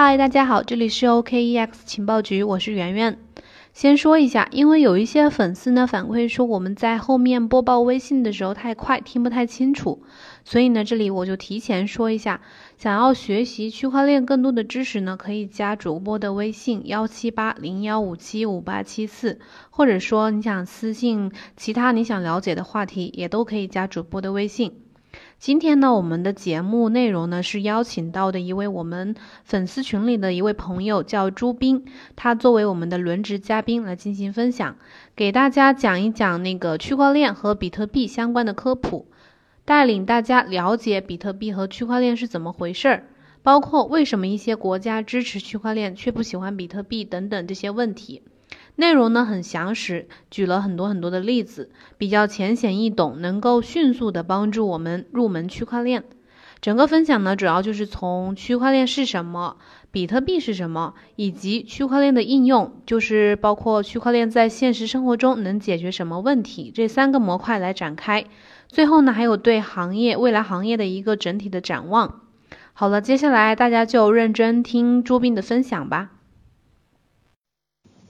嗨，大家好，这里是 OKEX 情报局，我是圆圆。先说一下，因为有一些粉丝呢反馈说我们在后面播报微信的时候太快，听不太清楚，所以呢这里我就提前说一下，想要学习区块链更多的知识呢，可以加主播的微信幺七八零幺五七五八七四，或者说你想私信其他你想了解的话题，也都可以加主播的微信。今天呢，我们的节目内容呢是邀请到的一位我们粉丝群里的一位朋友，叫朱斌，他作为我们的轮值嘉宾来进行分享，给大家讲一讲那个区块链和比特币相关的科普，带领大家了解比特币和区块链是怎么回事儿，包括为什么一些国家支持区块链却不喜欢比特币等等这些问题。内容呢很详实，举了很多很多的例子，比较浅显易懂，能够迅速的帮助我们入门区块链。整个分享呢，主要就是从区块链是什么，比特币是什么，以及区块链的应用，就是包括区块链在现实生活中能解决什么问题这三个模块来展开。最后呢，还有对行业未来行业的一个整体的展望。好了，接下来大家就认真听朱斌的分享吧。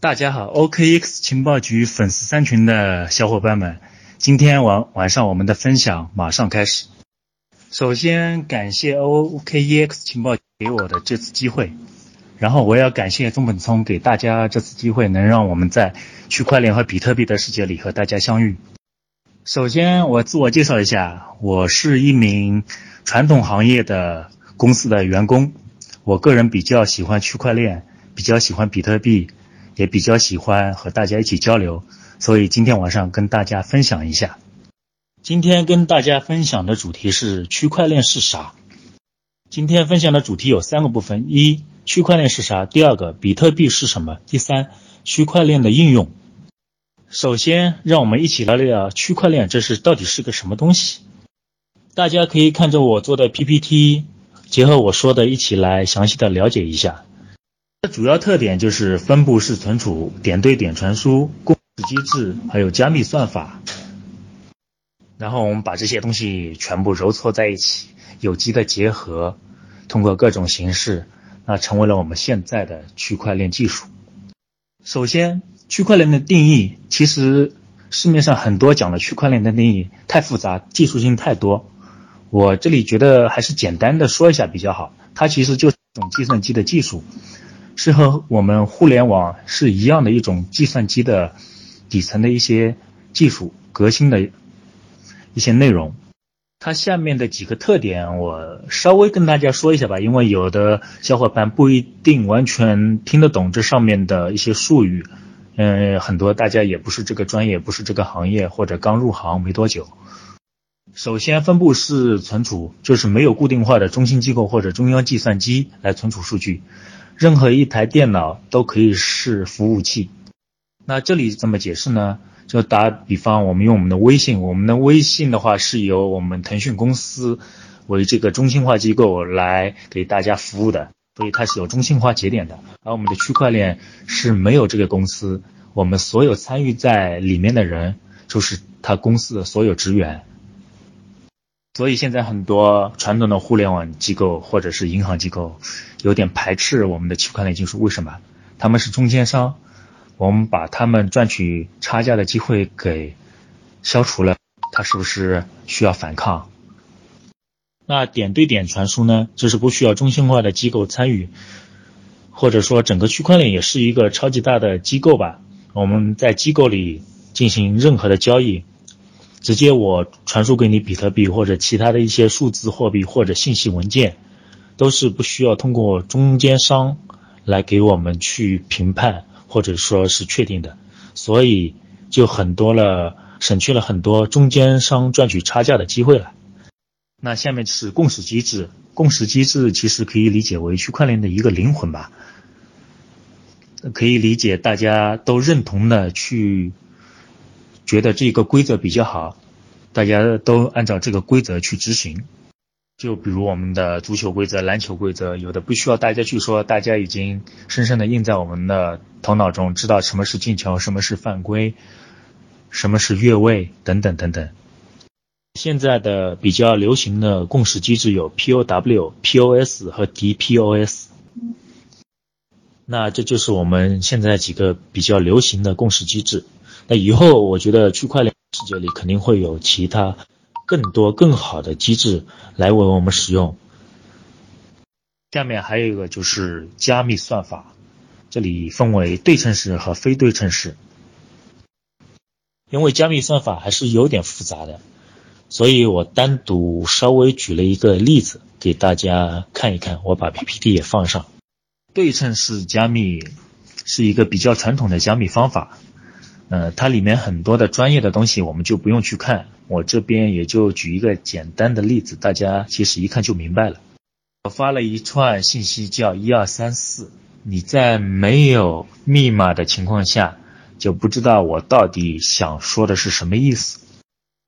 大家好，OKX 情报局粉丝三群的小伙伴们，今天晚晚上我们的分享马上开始。首先感谢 OKX 情报给我的这次机会，然后我要感谢中本聪给大家这次机会，能让我们在区块链和比特币的世界里和大家相遇。首先我自我介绍一下，我是一名传统行业的公司的员工，我个人比较喜欢区块链，比较喜欢比特币。也比较喜欢和大家一起交流，所以今天晚上跟大家分享一下。今天跟大家分享的主题是区块链是啥？今天分享的主题有三个部分：一、区块链是啥；第二个，比特币是什么；第三，区块链的应用。首先，让我们一起来聊聊区块链，这是到底是个什么东西？大家可以看着我做的 PPT，结合我说的一起来详细的了解一下。它主要特点就是分布式存储、点对点传输、共识机制，还有加密算法。然后我们把这些东西全部揉搓在一起，有机的结合，通过各种形式，那成为了我们现在的区块链技术。首先，区块链的定义，其实市面上很多讲的区块链的定义太复杂，技术性太多。我这里觉得还是简单的说一下比较好。它其实就是一种计算机的技术。是和我们互联网是一样的一种计算机的底层的一些技术革新的一些内容。它下面的几个特点，我稍微跟大家说一下吧，因为有的小伙伴不一定完全听得懂这上面的一些术语。嗯，很多大家也不是这个专业，不是这个行业，或者刚入行没多久。首先，分布式存储就是没有固定化的中心机构或者中央计算机来存储数据。任何一台电脑都可以是服务器。那这里怎么解释呢？就打比方，我们用我们的微信，我们的微信的话是由我们腾讯公司为这个中心化机构来给大家服务的，所以它是有中心化节点的。而我们的区块链是没有这个公司，我们所有参与在里面的人就是他公司的所有职员。所以现在很多传统的互联网机构或者是银行机构有点排斥我们的区块链技术，为什么？他们是中间商，我们把他们赚取差价的机会给消除了，他是不是需要反抗？那点对点传输呢？这是不需要中心化的机构参与，或者说整个区块链也是一个超级大的机构吧？我们在机构里进行任何的交易。直接我传输给你比特币或者其他的一些数字货币或者信息文件，都是不需要通过中间商来给我们去评判或者说是确定的，所以就很多了，省去了很多中间商赚取差价的机会了。那下面是共识机制，共识机制其实可以理解为区块链的一个灵魂吧，可以理解大家都认同的去。觉得这个规则比较好，大家都按照这个规则去执行。就比如我们的足球规则、篮球规则，有的不需要大家去说，大家已经深深的印在我们的头脑中，知道什么是进球，什么是犯规，什么是越位等等等等。现在的比较流行的共识机制有 POW、POS 和 DPoS。那这就是我们现在几个比较流行的共识机制。那以后我觉得区块链世界里肯定会有其他更多更好的机制来为我们使用。下面还有一个就是加密算法，这里分为对称式和非对称式。因为加密算法还是有点复杂的，所以我单独稍微举了一个例子给大家看一看。我把 PPT 也放上。对称式加密是一个比较传统的加密方法，呃，它里面很多的专业的东西我们就不用去看，我这边也就举一个简单的例子，大家其实一看就明白了。我发了一串信息叫一二三四，你在没有密码的情况下就不知道我到底想说的是什么意思。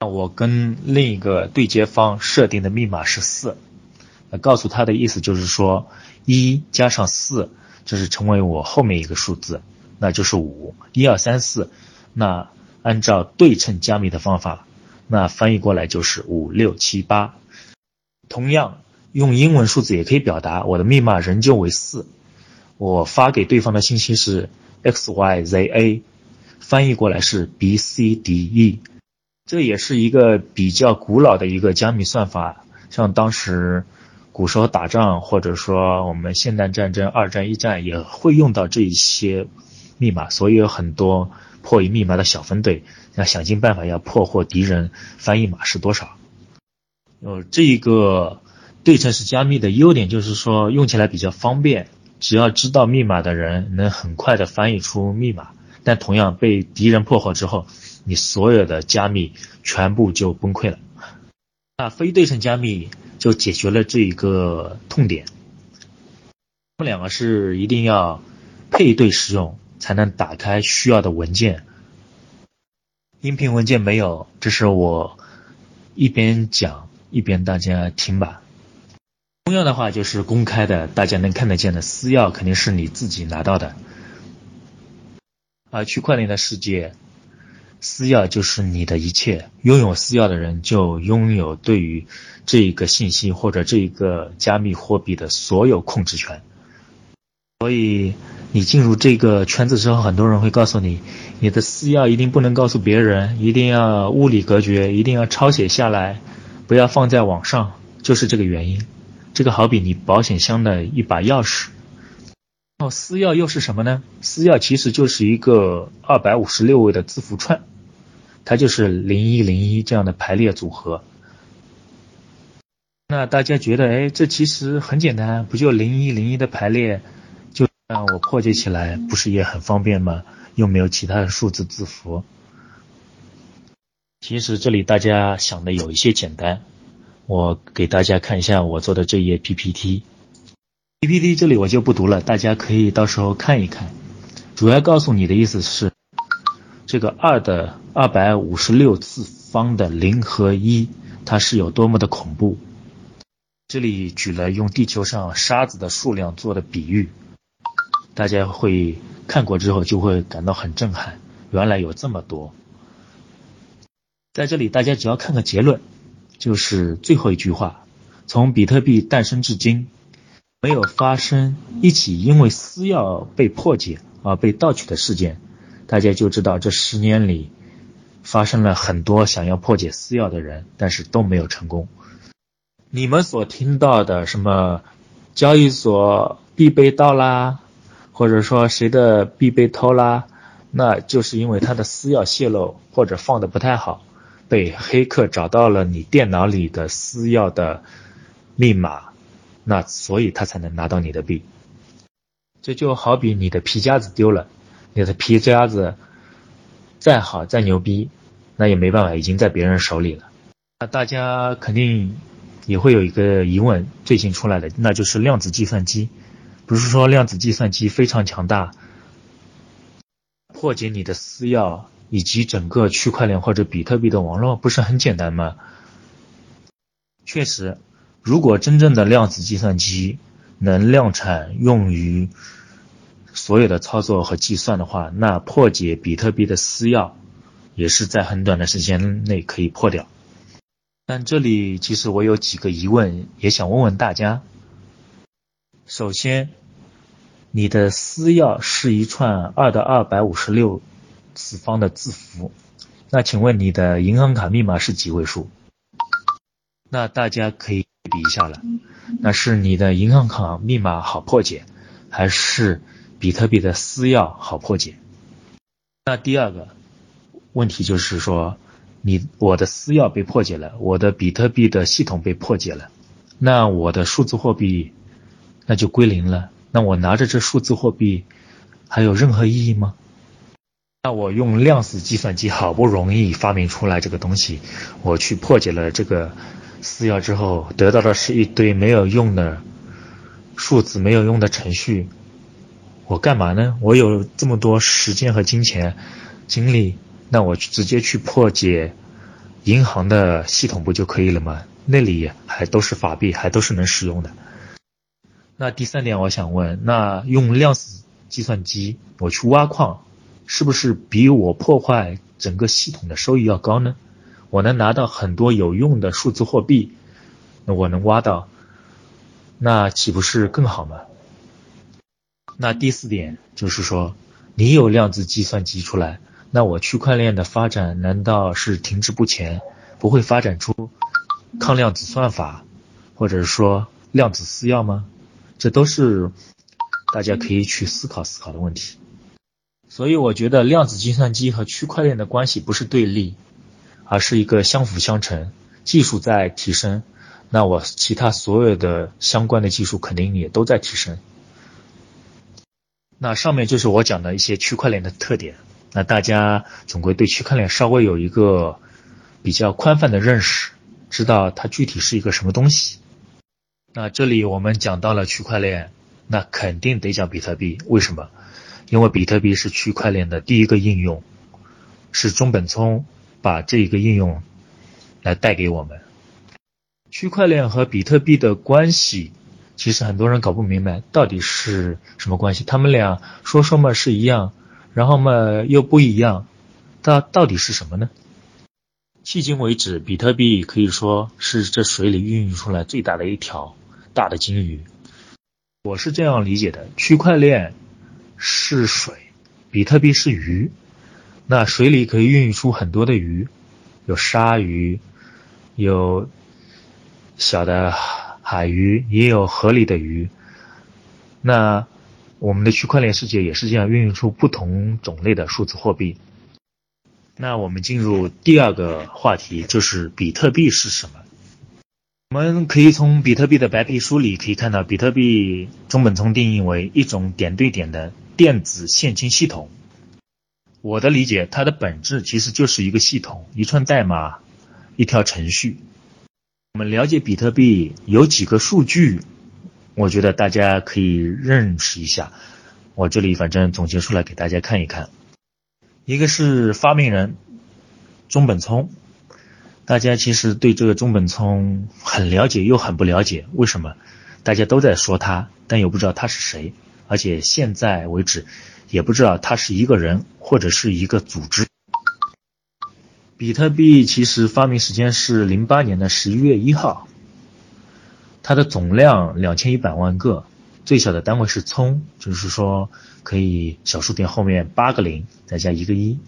那我跟另一个对接方设定的密码是四。告诉他的意思就是说，一加上四，这是成为我后面一个数字，那就是五。一二三四，那按照对称加密的方法，那翻译过来就是五六七八。同样用英文数字也可以表达，我的密码仍旧为四。我发给对方的信息是 x y z a，翻译过来是 b c d e。这也是一个比较古老的一个加密算法，像当时。古时候打仗，或者说我们现代战争、二战、一战也会用到这一些密码，所以有很多破译密码的小分队要想尽办法要破获敌人翻译码是多少。呃，这一个对称式加密的优点就是说用起来比较方便，只要知道密码的人能很快的翻译出密码，但同样被敌人破获之后，你所有的加密全部就崩溃了。那非对称加密。就解决了这一个痛点。他们两个是一定要配对使用，才能打开需要的文件。音频文件没有，这是我一边讲一边大家听吧。公钥的话就是公开的，大家能看得见的私钥肯定是你自己拿到的。而区块链的世界。私钥就是你的一切，拥有私钥的人就拥有对于这一个信息或者这一个加密货币的所有控制权。所以你进入这个圈子之后，很多人会告诉你，你的私钥一定不能告诉别人，一定要物理隔绝，一定要抄写下来，不要放在网上，就是这个原因。这个好比你保险箱的一把钥匙。哦，私钥又是什么呢？私钥其实就是一个二百五十六位的字符串，它就是零一零一这样的排列组合。那大家觉得，哎，这其实很简单，不就零一零一的排列，那我破解起来不是也很方便吗？又没有其他的数字字符。其实这里大家想的有一些简单，我给大家看一下我做的这页 PPT。PPT 这里我就不读了，大家可以到时候看一看。主要告诉你的意思是，这个二的二百五十六次方的零和一，它是有多么的恐怖。这里举了用地球上沙子的数量做的比喻，大家会看过之后就会感到很震撼，原来有这么多。在这里大家只要看个结论，就是最后一句话：从比特币诞生至今。没有发生一起因为私钥被破解而被盗取的事件，大家就知道这十年里发生了很多想要破解私钥的人，但是都没有成功。你们所听到的什么交易所币被盗啦，或者说谁的币被偷啦，那就是因为他的私钥泄露或者放的不太好，被黑客找到了你电脑里的私钥的密码。那所以他才能拿到你的币，这就好比你的皮夹子丢了，你的皮夹子再好再牛逼，那也没办法，已经在别人手里了。那大家肯定也会有一个疑问，最近出来的那就是量子计算机，不是说量子计算机非常强大，破解你的私钥以及整个区块链或者比特币的网络不是很简单吗？确实。如果真正的量子计算机能量产用于所有的操作和计算的话，那破解比特币的私钥也是在很短的时间内可以破掉。但这里其实我有几个疑问，也想问问大家。首先，你的私钥是一串二的二百五十六次方的字符，那请问你的银行卡密码是几位数？那大家可以比一下了，那是你的银行卡密码好破解，还是比特币的私钥好破解？那第二个问题就是说，你我的私钥被破解了，我的比特币的系统被破解了，那我的数字货币那就归零了。那我拿着这数字货币还有任何意义吗？那我用量子计算机好不容易发明出来这个东西，我去破解了这个私钥之后，得到的是一堆没有用的数字、没有用的程序。我干嘛呢？我有这么多时间和金钱、精力，那我直接去破解银行的系统不就可以了吗？那里还都是法币，还都是能使用的。那第三点，我想问，那用量子计算机我去挖矿，是不是比我破坏整个系统的收益要高呢？我能拿到很多有用的数字货币，那我能挖到，那岂不是更好吗？那第四点就是说，你有量子计算机出来，那我区块链的发展难道是停滞不前，不会发展出抗量子算法，或者说量子私钥吗？这都是大家可以去思考思考的问题，所以我觉得量子计算机和区块链的关系不是对立，而是一个相辅相成。技术在提升，那我其他所有的相关的技术肯定也都在提升。那上面就是我讲的一些区块链的特点，那大家总归对区块链稍微有一个比较宽泛的认识，知道它具体是一个什么东西。那这里我们讲到了区块链，那肯定得讲比特币。为什么？因为比特币是区块链的第一个应用，是中本聪把这一个应用来带给我们。区块链和比特币的关系，其实很多人搞不明白到底是什么关系。他们俩说说嘛是一样，然后嘛又不一样，它到底是什么呢？迄今为止，比特币可以说是这水里孕育出来最大的一条。大的鲸鱼，我是这样理解的：区块链是水，比特币是鱼。那水里可以孕育出很多的鱼，有鲨鱼，有小的海鱼，也有河里的鱼。那我们的区块链世界也是这样孕育出不同种类的数字货币。那我们进入第二个话题，就是比特币是什么？我们可以从比特币的白皮书里可以看到，比特币中本聪定义为一种点对点的电子现金系统。我的理解，它的本质其实就是一个系统，一串代码，一条程序。我们了解比特币有几个数据，我觉得大家可以认识一下。我这里反正总结出来给大家看一看。一个是发明人中本聪。大家其实对这个中本聪很了解又很不了解，为什么？大家都在说他，但又不知道他是谁，而且现在为止也不知道他是一个人或者是一个组织。比特币其实发明时间是零八年的十一月一号，它的总量两千一百万个，最小的单位是聪，就是说可以小数点后面八个零再加一个一。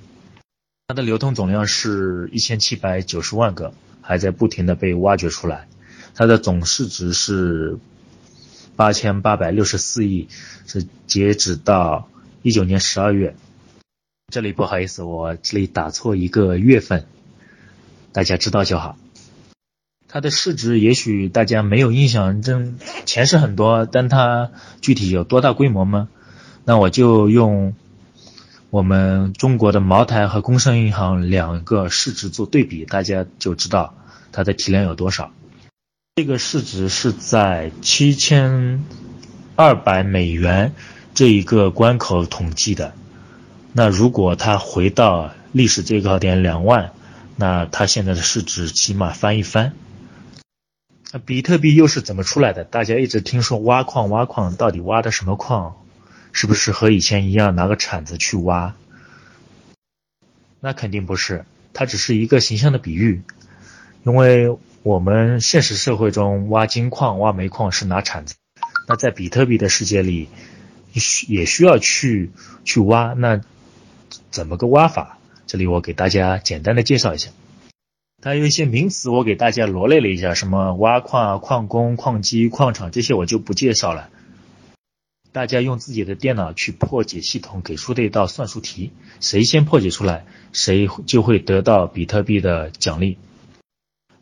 它的流通总量是一千七百九十万个，还在不停的被挖掘出来。它的总市值是八千八百六十四亿，是截止到一九年十二月。这里不好意思，我这里打错一个月份，大家知道就好。它的市值也许大家没有印象，真钱是很多，但它具体有多大规模吗？那我就用。我们中国的茅台和工商银行两个市值做对比，大家就知道它的体量有多少。这个市值是在七千二百美元这一个关口统计的。那如果它回到历史最高点两万，那它现在的市值起码翻一番。那比特币又是怎么出来的？大家一直听说挖矿挖矿，到底挖的什么矿？是不是和以前一样拿个铲子去挖？那肯定不是，它只是一个形象的比喻。因为我们现实社会中挖金矿、挖煤矿是拿铲子，那在比特币的世界里，需也需要去去挖。那怎么个挖法？这里我给大家简单的介绍一下。它有一些名词，我给大家罗列了一下，什么挖矿、矿工、矿机、矿场这些我就不介绍了。大家用自己的电脑去破解系统给出的一道算术题，谁先破解出来，谁就会得到比特币的奖励。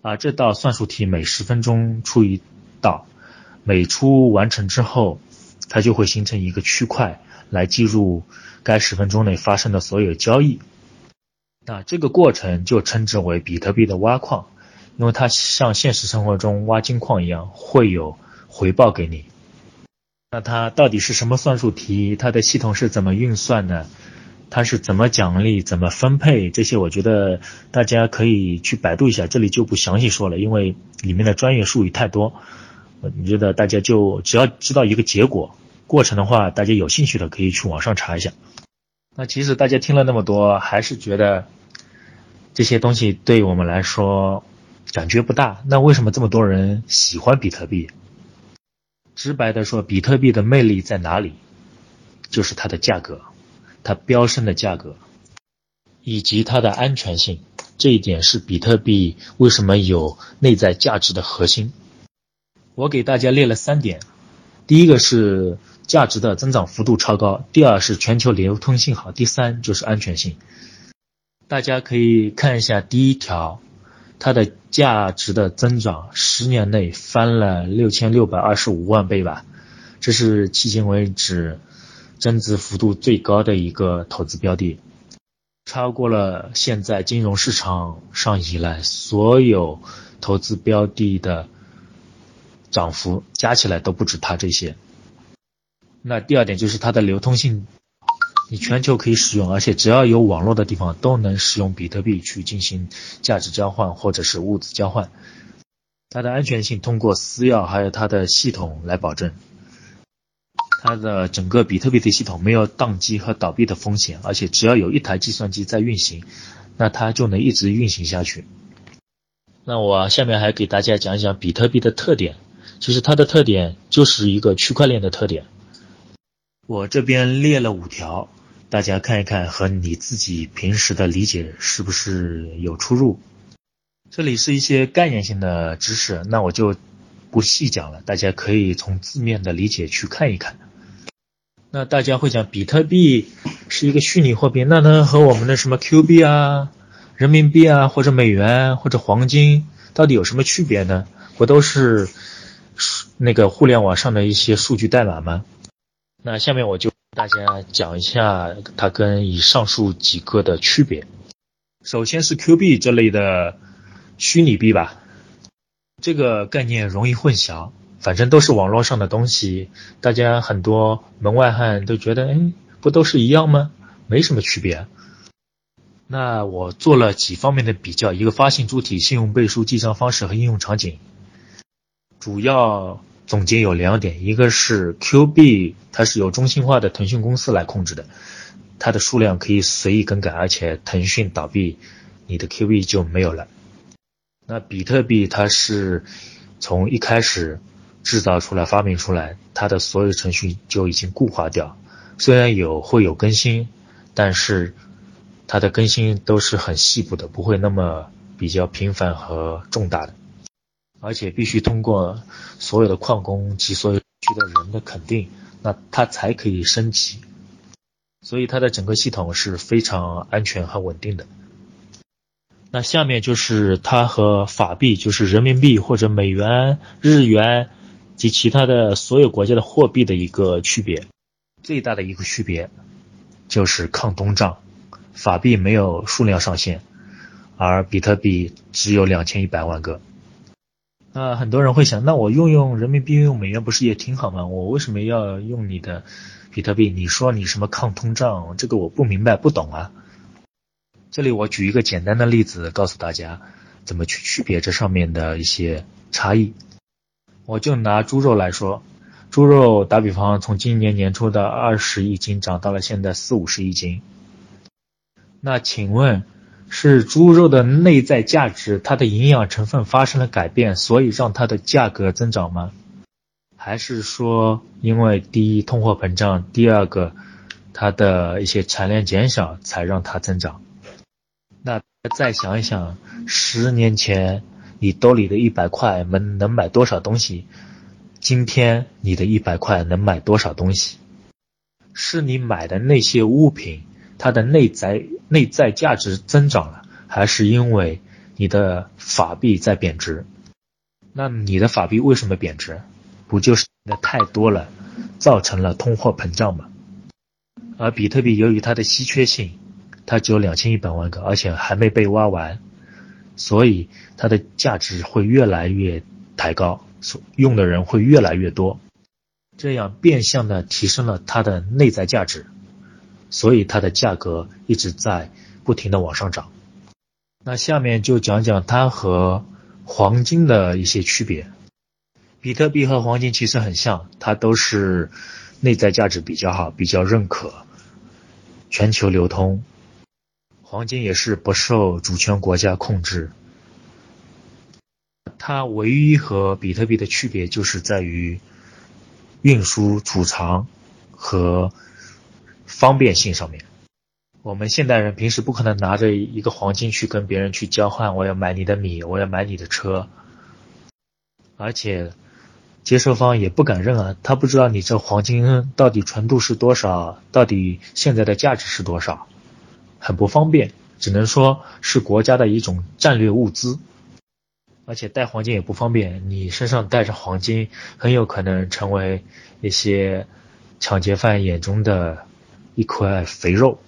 啊，这道算术题每十分钟出一道，每出完成之后，它就会形成一个区块来记录该十分钟内发生的所有交易。那这个过程就称之为比特币的挖矿，因为它像现实生活中挖金矿一样，会有回报给你。那它到底是什么算术题？它的系统是怎么运算的？它是怎么奖励、怎么分配？这些我觉得大家可以去百度一下，这里就不详细说了，因为里面的专业术语太多。我觉得大家就只要知道一个结果，过程的话，大家有兴趣的可以去网上查一下。那其实大家听了那么多，还是觉得这些东西对我们来说感觉不大。那为什么这么多人喜欢比特币？直白的说，比特币的魅力在哪里？就是它的价格，它飙升的价格，以及它的安全性。这一点是比特币为什么有内在价值的核心。我给大家列了三点，第一个是。价值的增长幅度超高。第二是全球流通性好。第三就是安全性。大家可以看一下第一条，它的价值的增长十年内翻了六千六百二十五万倍吧，这是迄今为止增值幅度最高的一个投资标的，超过了现在金融市场上以来所有投资标的的涨幅加起来都不止它这些。那第二点就是它的流通性，你全球可以使用，而且只要有网络的地方都能使用比特币去进行价值交换或者是物资交换。它的安全性通过私钥还有它的系统来保证。它的整个比特币的系统没有宕机和倒闭的风险，而且只要有一台计算机在运行，那它就能一直运行下去。那我下面还给大家讲一讲比特币的特点，其实它的特点就是一个区块链的特点。我这边列了五条，大家看一看和你自己平时的理解是不是有出入。这里是一些概念性的知识，那我就不细讲了，大家可以从字面的理解去看一看。那大家会讲比特币是一个虚拟货币，那它和我们的什么 Q 币啊、人民币啊或者美元或者黄金到底有什么区别呢？不都是那个互联网上的一些数据代码吗？那下面我就大家讲一下它跟以上述几个的区别。首先是 Q 币这类的虚拟币吧，这个概念容易混淆，反正都是网络上的东西，大家很多门外汉都觉得，哎，不都是一样吗？没什么区别。那我做了几方面的比较，一个发行主体、信用背书、记账方式和应用场景，主要。总结有两点，一个是 Q 币，它是由中心化的腾讯公司来控制的，它的数量可以随意更改，而且腾讯倒闭，你的 Q 币就没有了。那比特币它是从一开始制造出来、发明出来，它的所有程序就已经固化掉，虽然有会有更新，但是它的更新都是很细部的，不会那么比较频繁和重大的。而且必须通过所有的矿工及所有区的人的肯定，那它才可以升级。所以它的整个系统是非常安全和稳定的。那下面就是它和法币，就是人民币或者美元、日元及其他的所有国家的货币的一个区别。最大的一个区别就是抗通胀，法币没有数量上限，而比特币只有两千一百万个。那很多人会想，那我用用人民币、用美元不是也挺好吗？我为什么要用你的比特币？你说你什么抗通胀，这个我不明白、不懂啊。这里我举一个简单的例子，告诉大家怎么去区别这上面的一些差异。我就拿猪肉来说，猪肉打比方，从今年年初的二十一斤涨到了现在四五十一斤。那请问？是猪肉的内在价值，它的营养成分发生了改变，所以让它的价格增长吗？还是说因为第一通货膨胀，第二个它的一些产量减少才让它增长？那再想一想，十年前你兜里的一百块能能买多少东西？今天你的一百块能买多少东西？是你买的那些物品，它的内在内在价值增长了，还是因为你的法币在贬值？那你的法币为什么贬值？不就是的太多了，造成了通货膨胀吗？而比特币由于它的稀缺性，它只有两千一百万个，而且还没被挖完，所以它的价值会越来越抬高，所用的人会越来越多，这样变相的提升了它的内在价值，所以它的价格一直在不停的往上涨。那下面就讲讲它和黄金的一些区别。比特币和黄金其实很像，它都是内在价值比较好，比较认可，全球流通。黄金也是不受主权国家控制。它唯一和比特币的区别就是在于运输、储藏和方便性上面。我们现代人平时不可能拿着一个黄金去跟别人去交换，我要买你的米，我要买你的车，而且。接收方也不敢认啊，他不知道你这黄金到底纯度是多少，到底现在的价值是多少，很不方便，只能说是国家的一种战略物资。而且带黄金也不方便，你身上带着黄金，很有可能成为一些抢劫犯眼中的一块肥肉。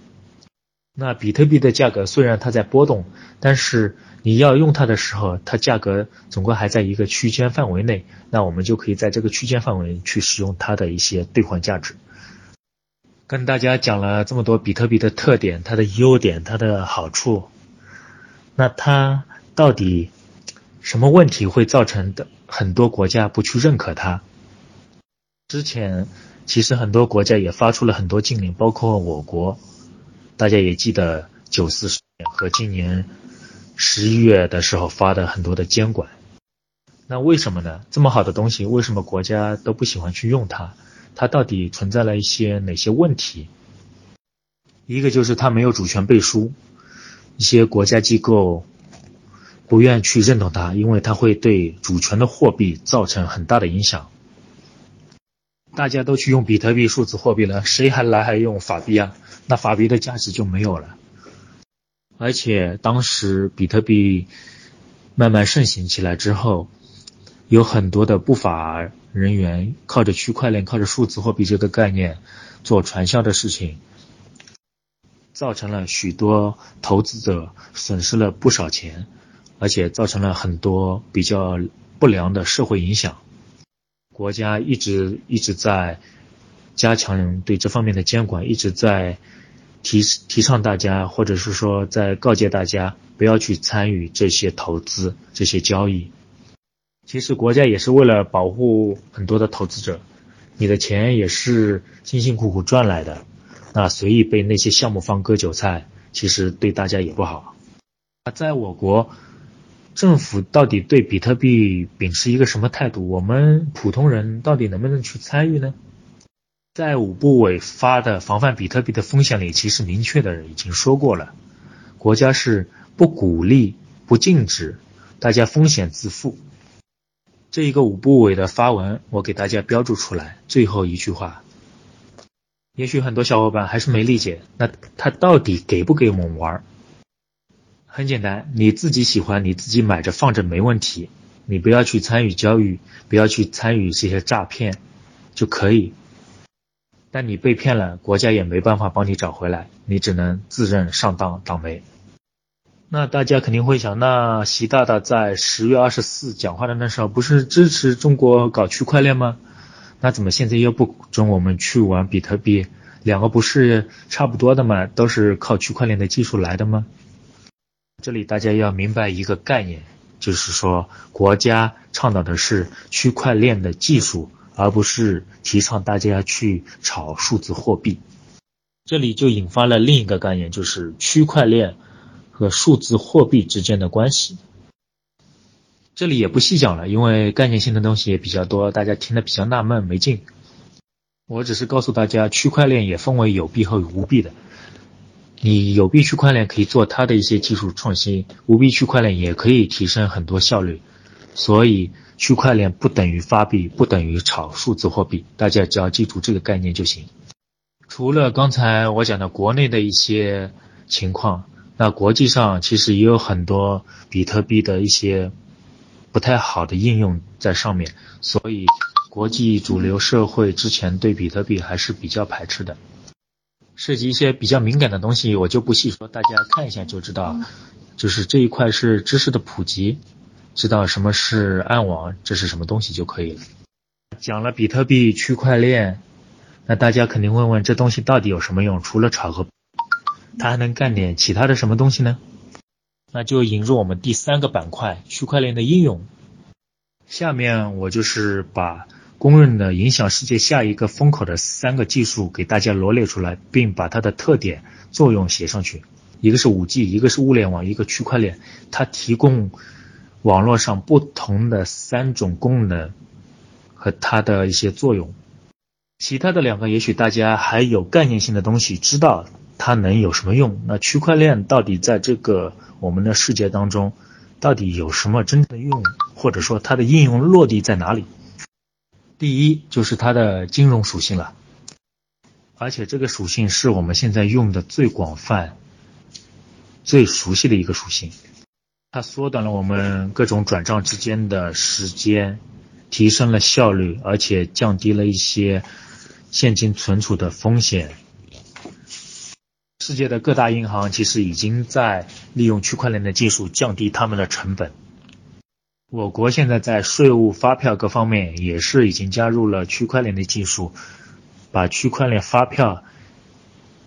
那比特币的价格虽然它在波动，但是。你要用它的时候，它价格总归还在一个区间范围内，那我们就可以在这个区间范围去使用它的一些兑换价值。跟大家讲了这么多比特币的特点、它的优点、它的好处，那它到底什么问题会造成的很多国家不去认可它？之前其实很多国家也发出了很多禁令，包括我国，大家也记得九四事件和今年。十一月的时候发的很多的监管，那为什么呢？这么好的东西，为什么国家都不喜欢去用它？它到底存在了一些哪些问题？一个就是它没有主权背书，一些国家机构不愿去认同它，因为它会对主权的货币造成很大的影响。大家都去用比特币数字货币了，谁还来还用法币啊？那法币的价值就没有了。而且当时比特币慢慢盛行起来之后，有很多的不法人员靠着区块链、靠着数字货币这个概念做传销的事情，造成了许多投资者损失了不少钱，而且造成了很多比较不良的社会影响。国家一直一直在加强对这方面的监管，一直在。提提倡大家，或者是说在告诫大家不要去参与这些投资、这些交易。其实国家也是为了保护很多的投资者，你的钱也是辛辛苦苦赚来的，那随意被那些项目方割韭菜，其实对大家也不好。那在我国，政府到底对比特币秉持一个什么态度？我们普通人到底能不能去参与呢？在五部委发的防范比特币的风险里，其实明确的已经说过了，国家是不鼓励、不禁止大家风险自负。这一个五部委的发文，我给大家标注出来。最后一句话，也许很多小伙伴还是没理解，那他到底给不给我们玩？很简单，你自己喜欢，你自己买着放着没问题，你不要去参与交易，不要去参与这些诈骗，就可以。但你被骗了，国家也没办法帮你找回来，你只能自认上当倒霉。那大家肯定会想，那习大大在十月二十四讲话的那时候，不是支持中国搞区块链吗？那怎么现在又不准我们去玩比特币？两个不是差不多的吗？都是靠区块链的技术来的吗？这里大家要明白一个概念，就是说国家倡导的是区块链的技术。而不是提倡大家去炒数字货币，这里就引发了另一个概念，就是区块链和数字货币之间的关系。这里也不细讲了，因为概念性的东西也比较多，大家听得比较纳闷没劲。我只是告诉大家，区块链也分为有币和无币的。你有币区块链可以做它的一些技术创新，无币区块链也可以提升很多效率。所以，区块链不等于发币，不等于炒数字货币，大家只要记住这个概念就行。除了刚才我讲的国内的一些情况，那国际上其实也有很多比特币的一些不太好的应用在上面，所以国际主流社会之前对比特币还是比较排斥的。涉及一些比较敏感的东西，我就不细说，大家看一下就知道。就是这一块是知识的普及，知道什么是暗网，这是什么东西就可以了。讲了比特币区块链，那大家肯定问问这东西到底有什么用？除了炒和，它还能干点其他的什么东西呢？那就引入我们第三个板块——区块链的应用。下面我就是把。公认的影响世界下一个风口的三个技术给大家罗列出来，并把它的特点、作用写上去。一个是五 G，一个是物联网，一个区块链。它提供网络上不同的三种功能和它的一些作用。其他的两个，也许大家还有概念性的东西，知道它能有什么用。那区块链到底在这个我们的世界当中，到底有什么真正的用，或者说它的应用落地在哪里？第一就是它的金融属性了，而且这个属性是我们现在用的最广泛、最熟悉的一个属性。它缩短了我们各种转账之间的时间，提升了效率，而且降低了一些现金存储的风险。世界的各大银行其实已经在利用区块链的技术降低他们的成本。我国现在在税务、发票各方面也是已经加入了区块链的技术，把区块链发票，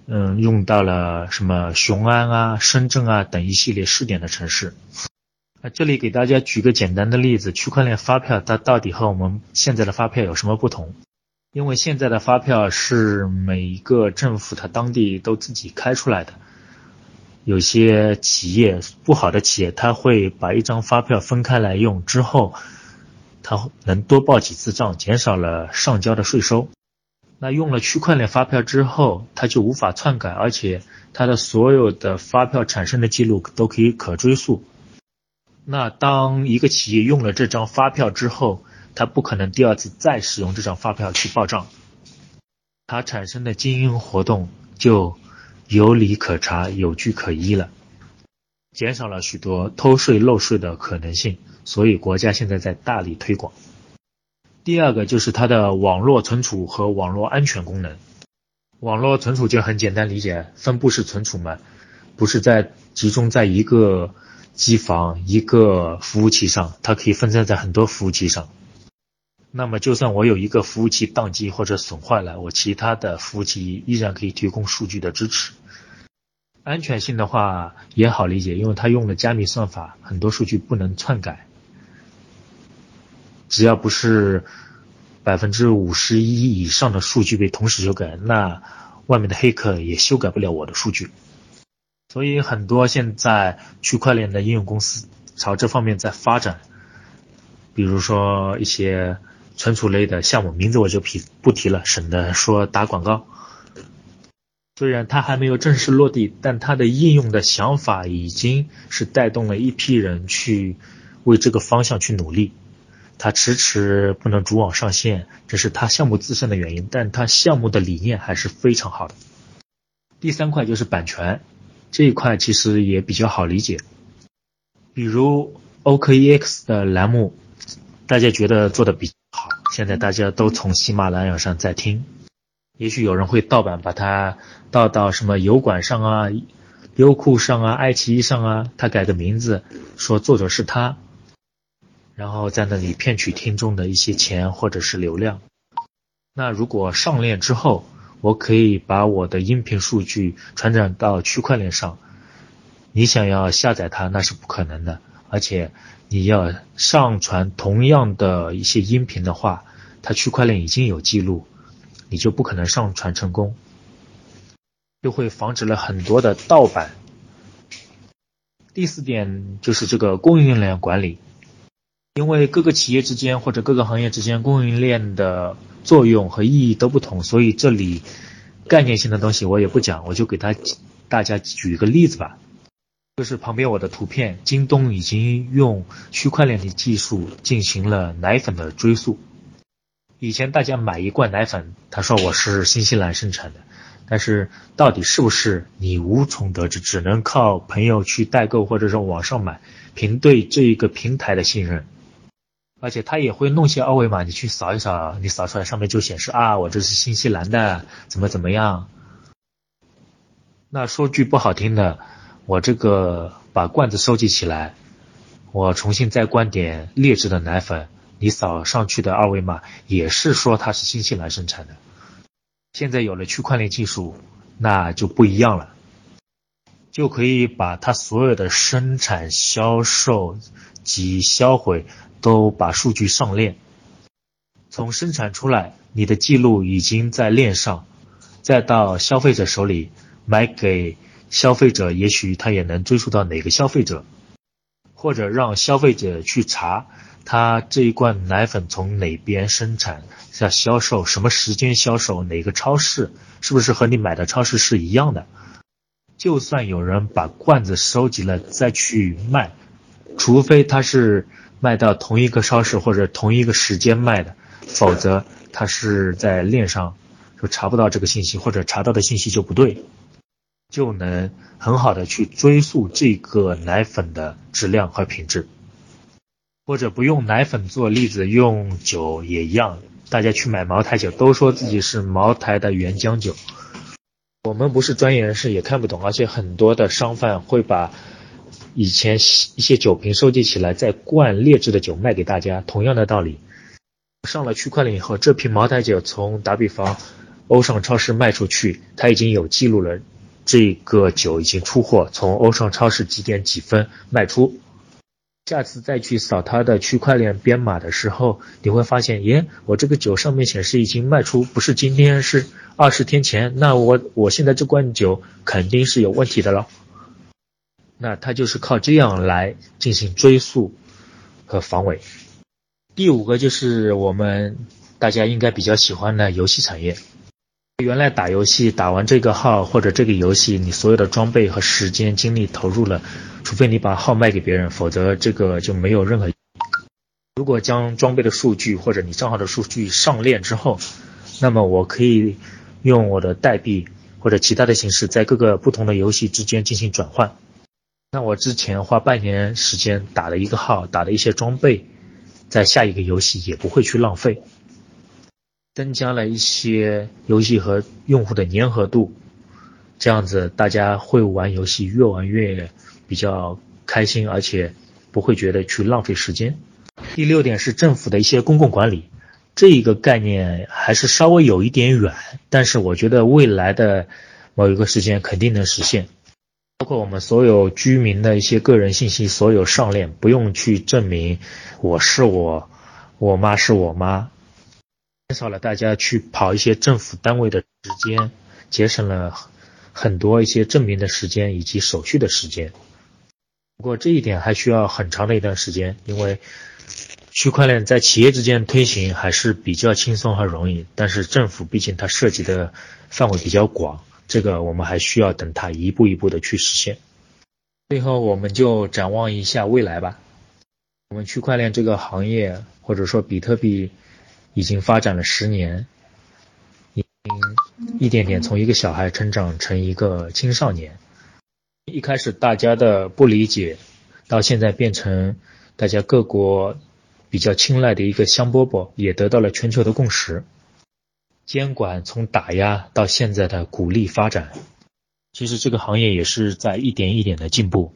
嗯，用到了什么雄安啊、深圳啊等一系列试点的城市。那这里给大家举个简单的例子，区块链发票它到底和我们现在的发票有什么不同？因为现在的发票是每一个政府它当地都自己开出来的。有些企业不好的企业，他会把一张发票分开来用，之后他能多报几次账，减少了上交的税收。那用了区块链发票之后，他就无法篡改，而且他的所有的发票产生的记录都可以可追溯。那当一个企业用了这张发票之后，他不可能第二次再使用这张发票去报账，它产生的经营活动就。有理可查，有据可依了，减少了许多偷税漏税的可能性，所以国家现在在大力推广。第二个就是它的网络存储和网络安全功能。网络存储就很简单理解，分布式存储嘛，不是在集中在一个机房、一个服务器上，它可以分散在很多服务器上。那么，就算我有一个服务器宕机或者损坏了，我其他的服务器依然可以提供数据的支持。安全性的话也好理解，因为它用了加密算法，很多数据不能篡改。只要不是百分之五十一以上的数据被同时修改，那外面的黑客也修改不了我的数据。所以，很多现在区块链的应用公司朝这方面在发展，比如说一些。存储类的项目名字我就提不提了，省得说打广告。虽然它还没有正式落地，但它的应用的想法已经是带动了一批人去为这个方向去努力。它迟迟不能主网上线，这是它项目自身的原因，但它项目的理念还是非常好的。第三块就是版权，这一块其实也比较好理解，比如 OKEX 的栏目，大家觉得做的比。现在大家都从喜马拉雅上在听，也许有人会盗版，把它盗到什么油管上啊、优酷上啊、爱奇艺上啊，他改个名字，说作者是他，然后在那里骗取听众的一些钱或者是流量。那如果上链之后，我可以把我的音频数据传转到区块链上，你想要下载它那是不可能的。而且你要上传同样的一些音频的话，它区块链已经有记录，你就不可能上传成功，就会防止了很多的盗版。第四点就是这个供应链管理，因为各个企业之间或者各个行业之间供应链的作用和意义都不同，所以这里概念性的东西我也不讲，我就给他大家举一个例子吧。就是旁边我的图片，京东已经用区块链的技术进行了奶粉的追溯。以前大家买一罐奶粉，他说我是新西兰生产的，但是到底是不是你无从得知，只能靠朋友去代购或者说网上买，凭对这一个平台的信任。而且他也会弄些二维码，你去扫一扫，你扫出来上面就显示啊，我这是新西兰的，怎么怎么样。那说句不好听的，我这个把罐子收集起来，我重新再灌点劣质的奶粉，你扫上去的二维码也是说它是新西兰生产的。现在有了区块链技术，那就不一样了，就可以把它所有的生产、销售及销毁。都把数据上链，从生产出来，你的记录已经在链上，再到消费者手里买给消费者，也许他也能追溯到哪个消费者，或者让消费者去查他这一罐奶粉从哪边生产、在销售、什么时间销售、哪个超市，是不是和你买的超市是一样的？就算有人把罐子收集了再去卖，除非他是。卖到同一个超市或者同一个时间卖的，否则他是在链上就查不到这个信息，或者查到的信息就不对，就能很好的去追溯这个奶粉的质量和品质。或者不用奶粉做例子，用酒也一样，大家去买茅台酒都说自己是茅台的原浆酒，我们不是专业人士也看不懂，而且很多的商贩会把。以前一些酒瓶收集起来，再灌劣质的酒卖给大家，同样的道理。上了区块链以后，这瓶茅台酒从打比方欧尚超市卖出去，它已经有记录了，这个酒已经出货，从欧尚超市几点几分卖出。下次再去扫它的区块链编码的时候，你会发现，耶，我这个酒上面显示已经卖出，不是今天，是二十天前。那我我现在这罐酒肯定是有问题的了。那它就是靠这样来进行追溯和防伪。第五个就是我们大家应该比较喜欢的游戏产业。原来打游戏打完这个号或者这个游戏，你所有的装备和时间精力投入了，除非你把号卖给别人，否则这个就没有任何。如果将装备的数据或者你账号的数据上链之后，那么我可以用我的代币或者其他的形式，在各个不同的游戏之间进行转换。那我之前花半年时间打了一个号，打的一些装备，在下一个游戏也不会去浪费，增加了一些游戏和用户的粘合度，这样子大家会玩游戏越玩越比较开心，而且不会觉得去浪费时间。第六点是政府的一些公共管理，这一个概念还是稍微有一点远，但是我觉得未来的某一个时间肯定能实现。包括我们所有居民的一些个人信息，所有上链，不用去证明我是我，我妈是我妈，减少了大家去跑一些政府单位的时间，节省了很多一些证明的时间以及手续的时间。不过这一点还需要很长的一段时间，因为区块链在企业之间推行还是比较轻松和容易，但是政府毕竟它涉及的范围比较广。这个我们还需要等它一步一步的去实现。最后，我们就展望一下未来吧。我们区块链这个行业，或者说比特币，已经发展了十年，已经一点点从一个小孩成长成一个青少年。一开始大家的不理解，到现在变成大家各国比较青睐的一个香饽饽，也得到了全球的共识。监管从打压到现在的鼓励发展，其实这个行业也是在一点一点的进步。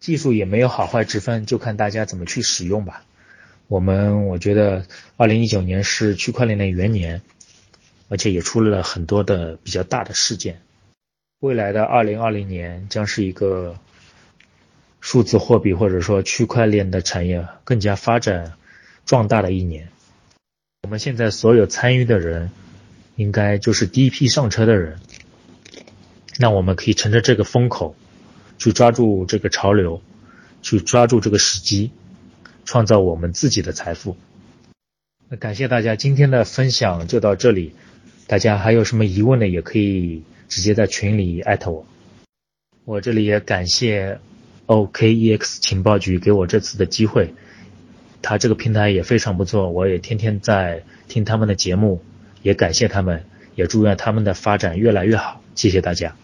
技术也没有好坏之分，就看大家怎么去使用吧。我们我觉得，二零一九年是区块链的元年，而且也出了很多的比较大的事件。未来的二零二零年将是一个数字货币或者说区块链的产业更加发展壮大的一年。我们现在所有参与的人，应该就是第一批上车的人。那我们可以乘着这个风口，去抓住这个潮流，去抓住这个时机，创造我们自己的财富。那感谢大家今天的分享就到这里，大家还有什么疑问的也可以直接在群里艾特我。我这里也感谢 OKEX 情报局给我这次的机会，他这个平台也非常不错，我也天天在听他们的节目，也感谢他们，也祝愿他们的发展越来越好。谢谢大家。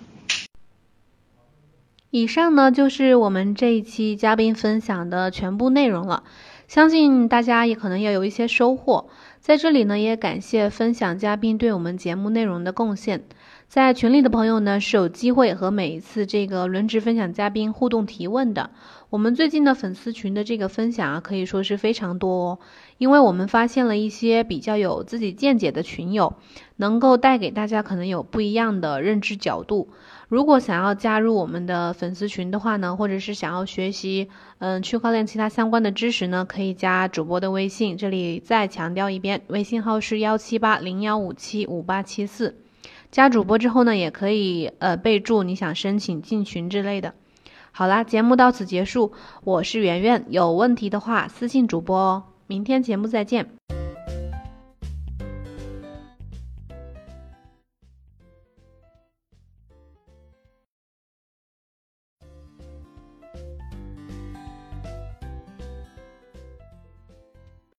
以上呢就是我们这一期嘉宾分享的全部内容了，相信大家也可能也有一些收获。在这里呢，也感谢分享嘉宾对我们节目内容的贡献。在群里的朋友呢是有机会和每一次这个轮值分享嘉宾互动提问的。我们最近的粉丝群的这个分享啊，可以说是非常多哦，因为我们发现了一些比较有自己见解的群友，能够带给大家可能有不一样的认知角度。如果想要加入我们的粉丝群的话呢，或者是想要学习嗯区块链其他相关的知识呢，可以加主播的微信。这里再强调一遍，微信号是幺七八零幺五七五八七四。加主播之后呢，也可以呃备注你想申请进群之类的。好啦，节目到此结束，我是圆圆，有问题的话私信主播哦。明天节目再见。